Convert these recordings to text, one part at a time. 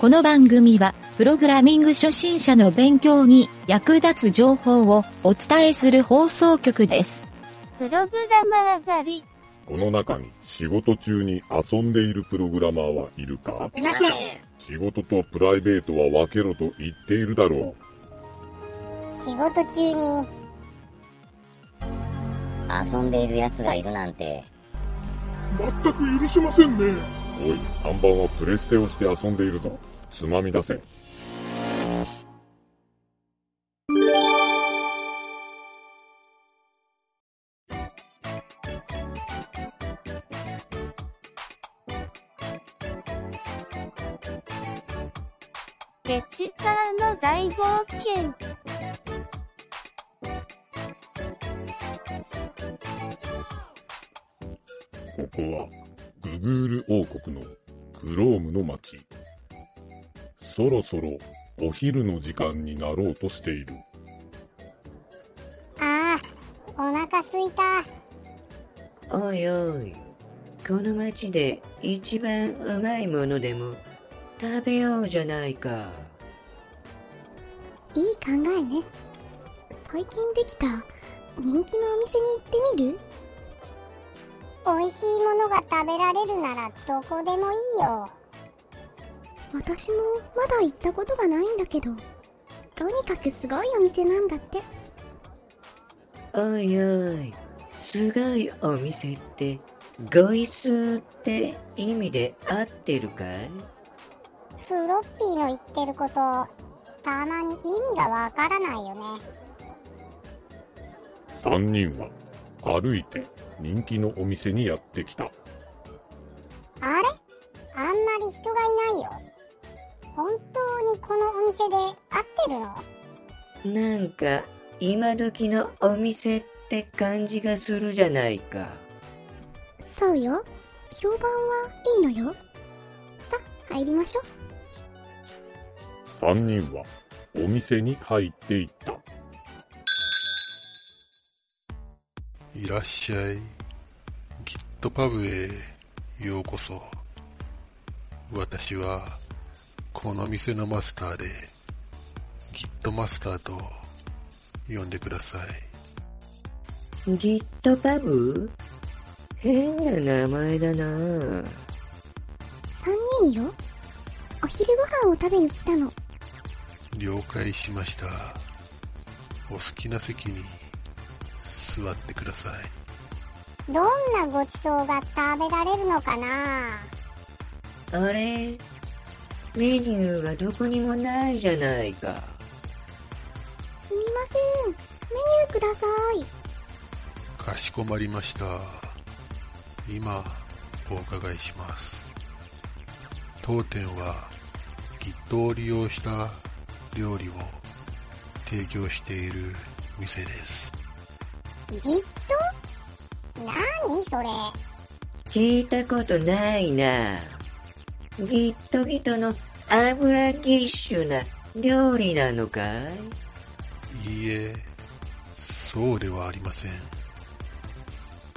この番組は、プログラミング初心者の勉強に役立つ情報をお伝えする放送局です。プログラマー狩り。この中に仕事中に遊んでいるプログラマーはいるか？いません。仕事とプライベートは分けろと言っているだろ仕事中に、遊んでいる奴がいるなんて、全く許せませんね。う。おい、3番はプレステをして遊んでいるぞ。つまみ出せ。ゲチカーの大冒険。ここは、ググール王国のクロームの街。そろそろお昼の時間になろうとしている。ああ、お腹すいた。おいおい、この町で一番うまいものでも食べようじゃないか。いい考えね。最近できた人気のお店に行ってみる？美味しいものが食べられるならどこでもいいよ。私もまだ行ったことがないんだけど、とにかくすごいお店なんだって。おいおい、すごいお店って、ごいすーって意味で合ってるかい？フロッピーの言ってること、たまに意味がわからないよね。3人は歩いて人気のお店にやってきた。あれ？あんまり人がいないよ。本当にこのお店で合ってるの？なんか、今時のお店って感じがするじゃないか。そうよ。評判はいいのよ。さ、入りましょう。3人はお店に入っていった。いらっしゃい。ギットパブへようこそ。私は、この店のマスターで、ギットマスターと呼んでください。ギットパブ？変な名前だな三人よ？お昼ご飯を食べに来たの？了解しました。お好きな席に座ってください。どんなごちそうが食べられるのかな？あれ？メニューがどこにもないじゃないか。すみません。メニューください。かしこまりました。今、お伺いします。当店は、ギットを利用した料理を提供している店です。ギット？何それ聞いたことないな。ギットギトの油ギッシュな料理なのかい？いいえ、そうではありません。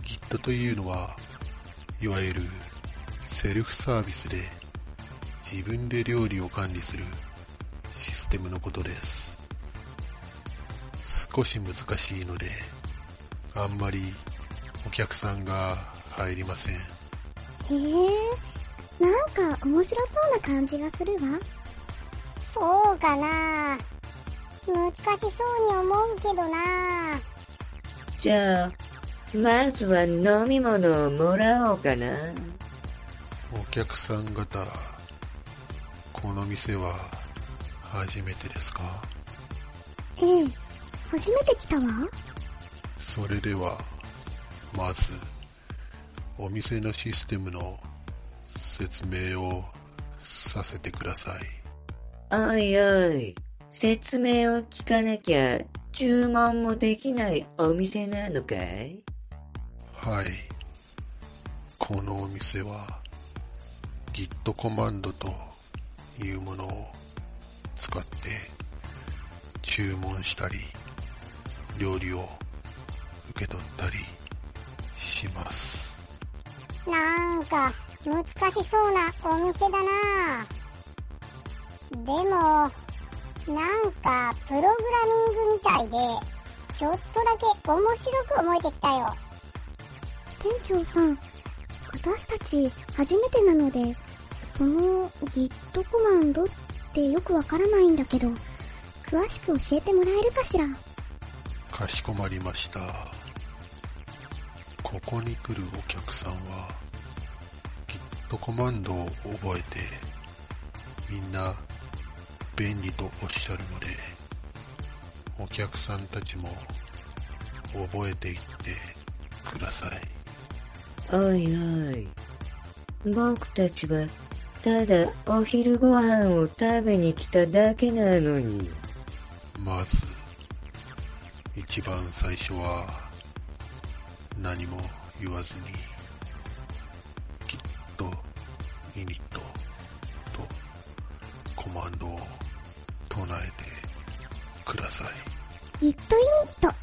ギットというのは、いわゆるセルフサービスで自分で料理を管理するシステムのことです。少し難しいので、あんまりお客さんが入りません。へえ、なんか面白そうな感じがするわ。そうかな難しそうに思うけどなじゃあ、まずは飲み物をもらおうかな。お客さん方、この店は初めてですか？ええ、初めて来たわ。それでは、まず、お店のシステムの説明をさせてください。おいおい、説明を聞かなきゃ注文もできないお店なのかい？はい。このお店は、Git コマンドというものを使って注文したり、料理を受け取ったりします。なんか、難しそうなお店だなでも、なんか、プログラミングみたいで、ちょっとだけ面白く思えてきたよ。店長さん、私たち初めてなので、その Git コマンドってよくわからないんだけど、詳しく教えてもらえるかしら？かしこまりました。ここに来るお客さんは、Git コマンドを覚えて、みんな便利とおっしゃるので、お客さんたちも覚えていってください。おいおい。僕たちは、ただお昼ご飯を食べに来ただけなのに。まず、一番最初は、何も言わずに、イニットとコマンドを唱えてください。Git ユニット。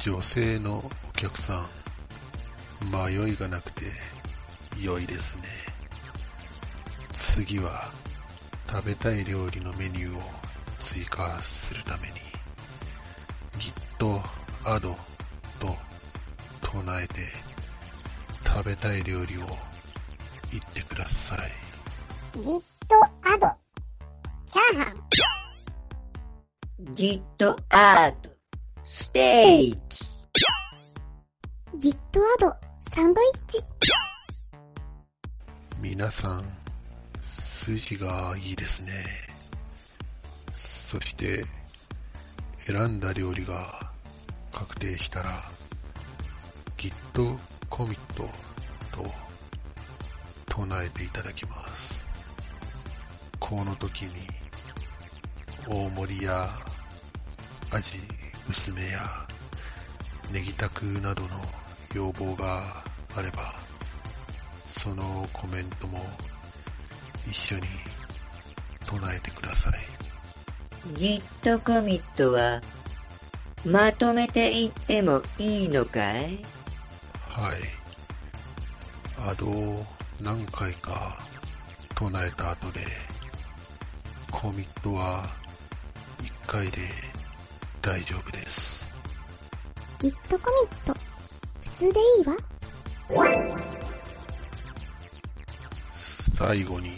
女性のお客さん、迷いがなくて良いですね。次は食べたい料理のメニューを追加するために Git add と唱えて食べたい料理を言ってください。Git add。チャーハン。Git add ステーキ Git add サンドイッチ。皆さん、筋がいいですね。そして、選んだ料理が確定したら、トコミットと唱えていただきます。この時に、大盛りや味薄めやネギタクなどの要望があれば、そのコメントも一緒に唱えてください。Git コミットは、まとめていってもいいのかい？はい。アドを何回か唱えた後で、コミットは1回で大丈夫です。Git コミット。普通でいいわ。最後に、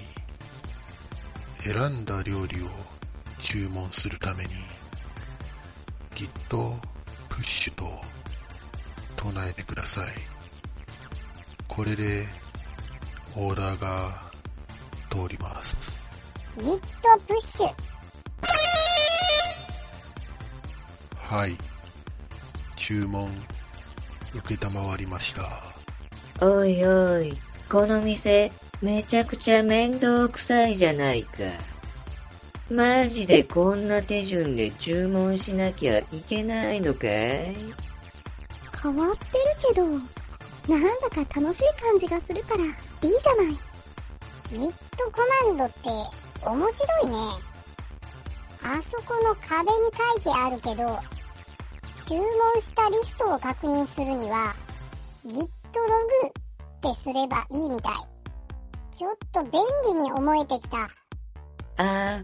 選んだ料理を注文するために、Git プッシュと唱えてください。これで、オーダーが通ります。Git プッシュ。はい。注文、受けたまわりました。おいおい、この店、めちゃくちゃ面倒くさいじゃないか。マジでこんな手順で注文しなきゃいけないのかい？変わってるけど、なんだか楽しい感じがするから、いいじゃない。Git コマンドって面白いね。あそこの壁に書いてあるけど、注文したリストを確認するには、Git ログってすればいいみたい。ちょっと便利に思えてきた。あ、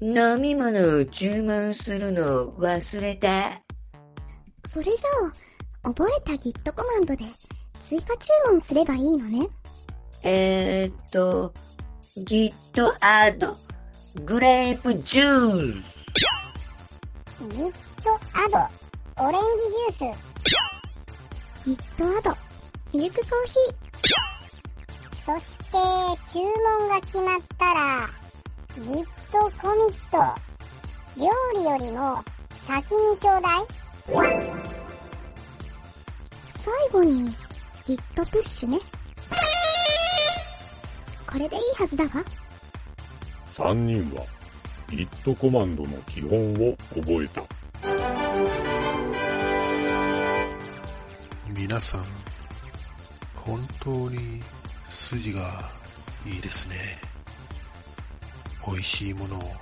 飲み物を注文するの忘れた？それじゃあ、覚えた Git コマンドで追加注文すればいいのね。えーっと、Git add グレープジュース Git add オレンジジュース。Git アド、ミルクコーヒそして、注文が決まったら、Git コミット。料理よりも先にちょうだい。ー。最後に Git プッシュね。これでいいはずだわ。3人は Git コマンドの基本を覚えた。皆さん、本当に筋がいいですね。美味しいものを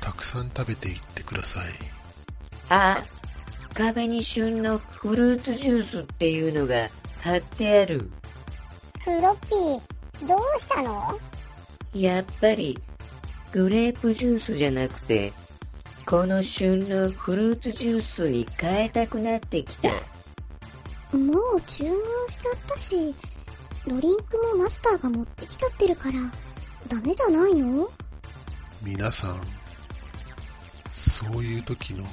たくさん食べていってください。あ、壁に旬のフルーツジュースっていうのが貼ってある。フロッピー、どうしたの？やっぱり、グレープジュースじゃなくて、この旬のフルーツジュースに変えたくなってきた。もう注文しちゃったし、ドリンクもマスターが持ってきちゃってるから、ダメじゃないの？皆さん、そういう時の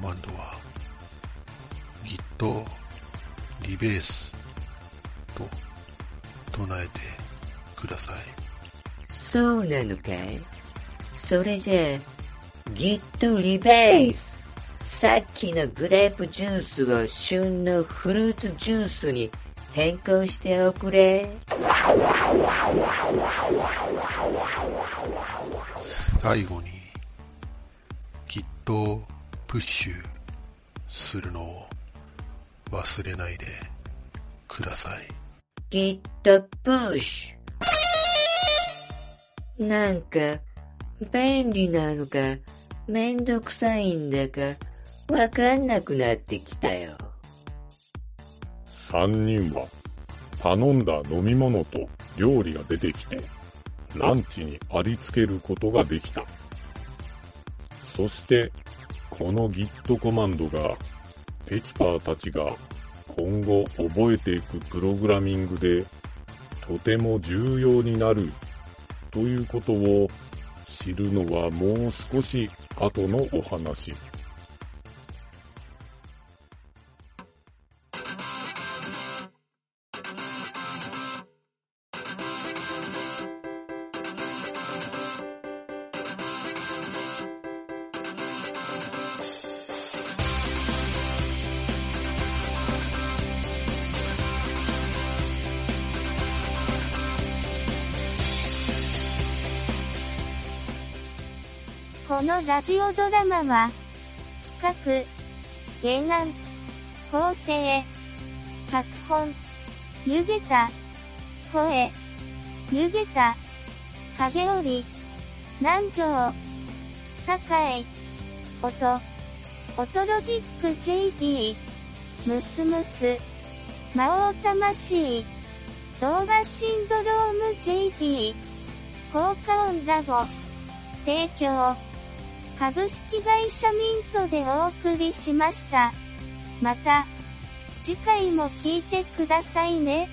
マンドは、Git リベースと唱えてください。そうなのかい？それじゃあ、ギットリベースさっきのグレープジュースを旬のフルーツジュースに変更しておくれ。最後に Git をプッシュするのを忘れないでください。ギットプッシュ。なんか、便利なのか、めんどくさいんだか、わかんなくなってきたよ。三人は頼んだ飲み物と料理が出てきて、ランチにありつけることができた。そして、この Git コマンドが、ペチパーたちが今後覚えていくプログラミングで、とても重要になるということを知るのはもう少し後のお話。このラジオドラマは、企画、原案、構成、脚本、湯げた、声、湯げた、影織、南條、栄、音、音ロジック JP、ムスムス、魔王魂、動画シンドローム JP、効果音ラボ、提供、株式会社ミントでお送りしました。また、次回も聞いてくださいね。